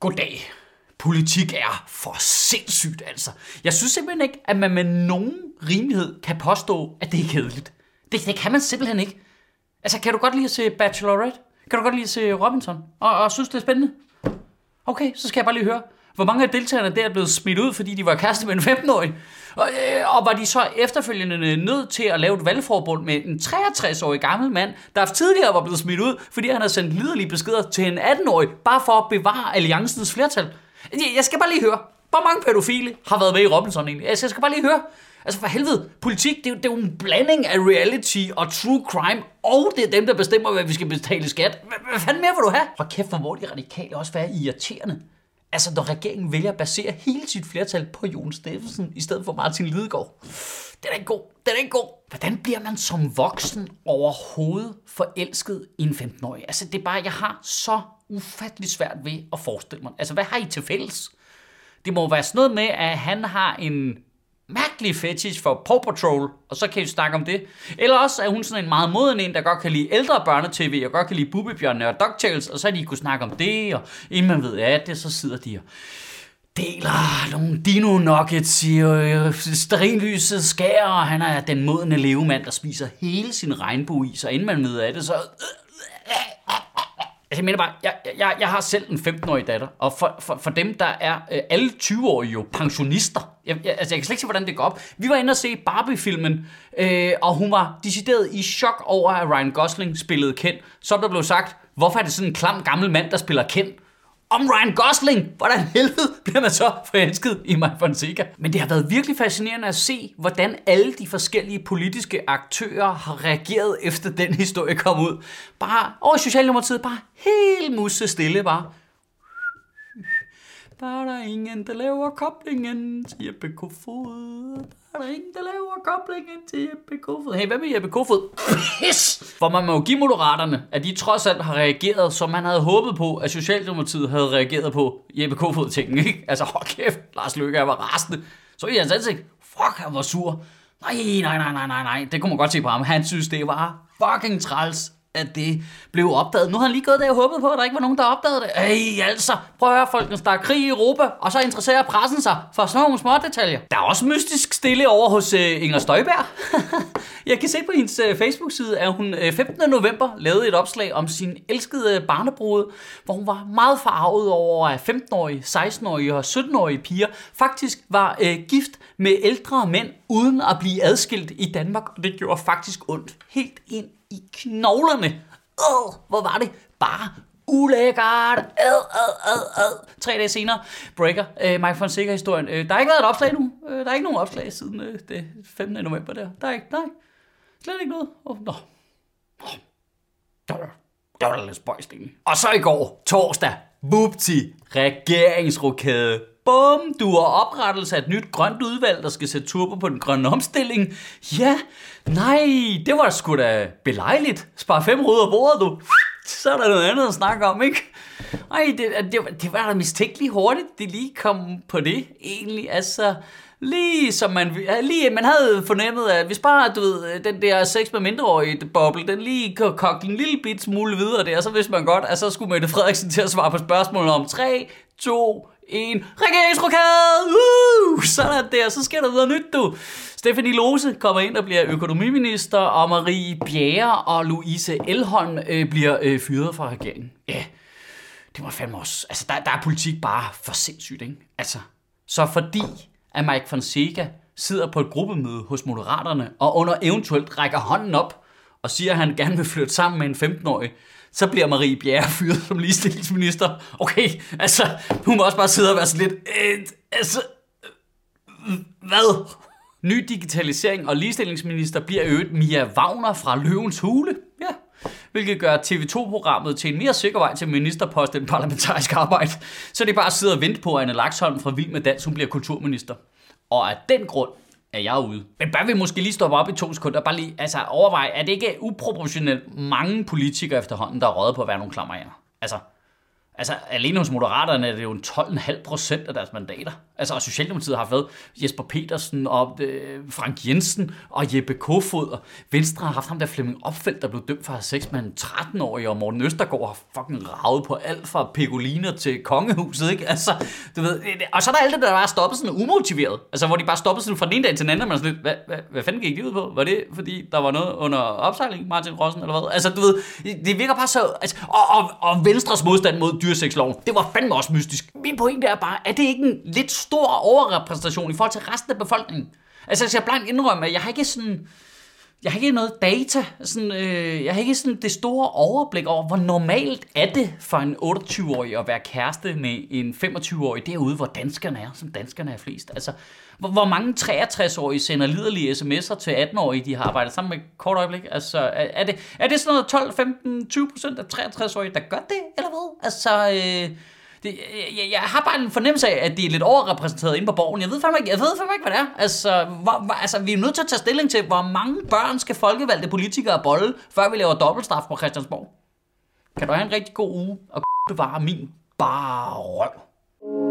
Goddag. Politik er for sindssygt, altså. Jeg synes simpelthen ikke, at man med nogen rimelighed kan påstå, at det er kedeligt. Det, det kan man simpelthen ikke. Altså, kan du godt lide at se Bachelorette? Kan du godt lide at se Robinson? Og, og synes, det er spændende? Okay, så skal jeg bare lige høre. Hvor mange af deltagerne der er blevet smidt ud, fordi de var kæreste med en 15-årig? Og, øh, og var de så efterfølgende nødt til at lave et valgforbund med en 63-årig gammel mand, der tidligere var blevet smidt ud, fordi han havde sendt liderlige beskeder til en 18-årig, bare for at bevare alliancens flertal? Jeg skal bare lige høre, hvor mange pædofile har været med i Robinson egentlig? Altså, jeg skal bare lige høre. Altså for helvede, politik, det er, jo, det er jo en blanding af reality og true crime, og det er dem, der bestemmer, hvad vi skal betale skat. Hvad, hvad fanden mere vil du have? Hvor kæft, hvor må de radikale også være irriterende. Altså, når regeringen vælger at basere hele sit flertal på Jon Steffensen, i stedet for Martin Lidegaard. Den er ikke god. Den er ikke god. Hvordan bliver man som voksen overhovedet forelsket i en 15-årig? Altså, det er bare, jeg har så ufattelig svært ved at forestille mig. Altså, hvad har I til fælles? Det må være sådan noget med, at han har en mærkelig fetish for Paw Patrol, og så kan vi snakke om det. Eller også er hun sådan en meget moden en, der godt kan lide ældre børnetv, og godt kan lide Bubbebjørnene og DuckTales, og så har de kunne snakke om det, og inden man ved af det, så sidder de og deler nogle dino nuggets i øh, sterinlyset skær, og han er den modne levemand, der spiser hele sin regnbue i, så inden man ved af det, så... Øh, Altså, jeg mener bare, jeg, jeg, jeg har selv en 15-årig datter, og for, for, for dem, der er øh, alle 20-årige jo pensionister. Jeg, jeg, altså, jeg kan slet ikke se, hvordan det går op. Vi var inde og se Barbie-filmen, øh, og hun var decideret i chok over, at Ryan Gosling spillede Ken. Så der blev sagt, hvorfor er det sådan en klam gammel mand, der spiller Ken? Om Ryan Gosling. Hvordan helvede bliver man så forelsket i Mike Fonseca? Men det har været virkelig fascinerende at se, hvordan alle de forskellige politiske aktører har reageret efter den historie kom ud. Bare over i Socialdemokratiet, bare helt musse stille, bare. Der er der ingen, der laver koblingen til Jeppe Kofod. Der er der ingen, der laver koblingen til Jeppe Kofod. Hey, hvad med Jeppe Kofod? Pis! For man må jo give moderaterne, at de trods alt har reageret, som man havde håbet på, at Socialdemokratiet havde reageret på Jeppe Kofod-tingen, ikke? Altså, hold kæft, Lars Løkke, jeg var rasende. Så i hans ansigt, fuck, han var sur. Nej, nej, nej, nej, nej, nej. Det kunne man godt se på ham. Han synes, det var fucking træls, at det blev opdaget. Nu har han lige gået der og håbet på, at der ikke var nogen, der opdagede det. Ej, altså, prøv at høre, folkens, der er krig i Europa, og så interesserer pressen sig for sådan nogle små detaljer. Der er også mystisk stille over hos øh, Inger Støjberg. Jeg kan se på hendes øh, Facebook-side, at hun øh, 15. november lavede et opslag om sin elskede barnebrud, hvor hun var meget farvet over, at 15-årige, 16-årige og 17-årige piger faktisk var øh, gift med ældre mænd, uden at blive adskilt i Danmark, og det gjorde faktisk ondt helt ind i knoglerne. Åh, hvor var det bare ulækkert. Ad, ad, ad, ad. Tre dage senere breaker øh, Mike Fonseca-historien. Øh, der har ikke været et opslag nu. Øh, der er ikke nogen opslag siden øh, det 15. november der. Der er ikke, nej. Slet ikke noget. Oh, nå. Oh. Der var, var da lidt spøjst. Og så i går, torsdag, Bupti, regeringsrokade. Bum, du har oprettelse af et nyt grønt udvalg, der skal sætte turbo på den grønne omstilling. Ja, nej, det var sgu da belejligt. Spar fem ruder af bordet, du. Så er der noget andet at snakke om, ikke? Ej, det, det, det var da mistænkeligt hurtigt, det lige kom på det, egentlig. Altså, lige som man, lige, man havde fornemmet, at hvis bare, du ved, den der sex med mindreårige boble, den lige kogte en lille bit smule videre der, så vidste man godt, at så skulle Mette Frederiksen til at svare på spørgsmålet om 3, 2, en regeringsrokade! Uh! Sådan der, så sker der noget nyt, du. Stephanie Lose kommer ind og bliver økonomiminister, og Marie Bjerre og Louise Elholm øh, bliver øh, fyret fra regeringen. Ja, yeah. det var fandme også... Altså, der, der er politik bare for sindssygt, ikke? Altså, så fordi at Mike Fonseca sidder på et gruppemøde hos Moderaterne, og under eventuelt rækker hånden op og siger, at han gerne vil flytte sammen med en 15-årig, så bliver Marie Bjerre fyret som ligestillingsminister. Okay, altså, hun må også bare sidde og være sådan lidt, øh, altså, øh, hvad? Ny digitalisering og ligestillingsminister bliver øget Mia Wagner fra Løvens Hule. Ja, hvilket gør TV2-programmet til en mere sikker vej til ministerpost end parlamentarisk arbejde. Så det er bare at sidde og vente på, at Anne Laksholm fra Vild med Dans, hun bliver kulturminister. Og af den grund er jeg ude. Men bare vi måske lige stoppe op i to sekunder og bare lige altså, overveje, er det ikke uproportionelt mange politikere efterhånden, der er røget på at være nogle klammer Altså, Altså, alene hos Moderaterne er det jo en 12,5 procent af deres mandater. Altså, og Socialdemokratiet har haft Jesper Petersen og øh, Frank Jensen og Jeppe Kofod. Og Venstre har haft ham der Flemming Opfeldt, der blev dømt for at have sex med en 13-årig, og Morten Østergaard har fucking ravet på alt fra Pegoliner til kongehuset, ikke? Altså, du ved, øh, og så er der alt det, der bare stoppet sådan umotiveret. Altså, hvor de bare stoppede sådan fra den ene dag til den anden, og man sådan lidt, hvad, hvad, hvad fanden gik det ud på? Var det, fordi der var noget under opsejling, Martin Rossen, eller hvad? Altså, du ved, det virker bare så... Altså, og, og, og Venstres modstand mod dyresexloven, det var fandme også mystisk. Min pointe er bare, er det ikke en lidt stor overrepræsentation i forhold til resten af befolkningen? Altså, jeg skal blankt indrømme, at jeg har ikke sådan... Jeg har ikke noget data, sådan, øh, jeg har ikke sådan det store overblik over, hvor normalt er det for en 28-årig at være kæreste med en 25-årig derude, hvor danskerne er, som danskerne er flest. Altså, hvor, hvor mange 63-årige sender liderlige sms'er til 18-årige, de har arbejdet sammen med kort øjeblik? Altså, er, er, det, er det sådan noget 12, 15, 20 procent af 63-årige, der gør det, eller hvad? Altså, øh, det, jeg, jeg har bare en fornemmelse af, at de er lidt overrepræsenteret inde på borgen. Jeg ved fandme ikke, jeg ved fandme ikke hvad det er. Altså, hvor, hvor, altså, vi er nødt til at tage stilling til, hvor mange børn skal folkevalgte politikere bolle, før vi laver dobbeltstraf på Christiansborg. Kan du have en rigtig god uge og bevare min bare røv.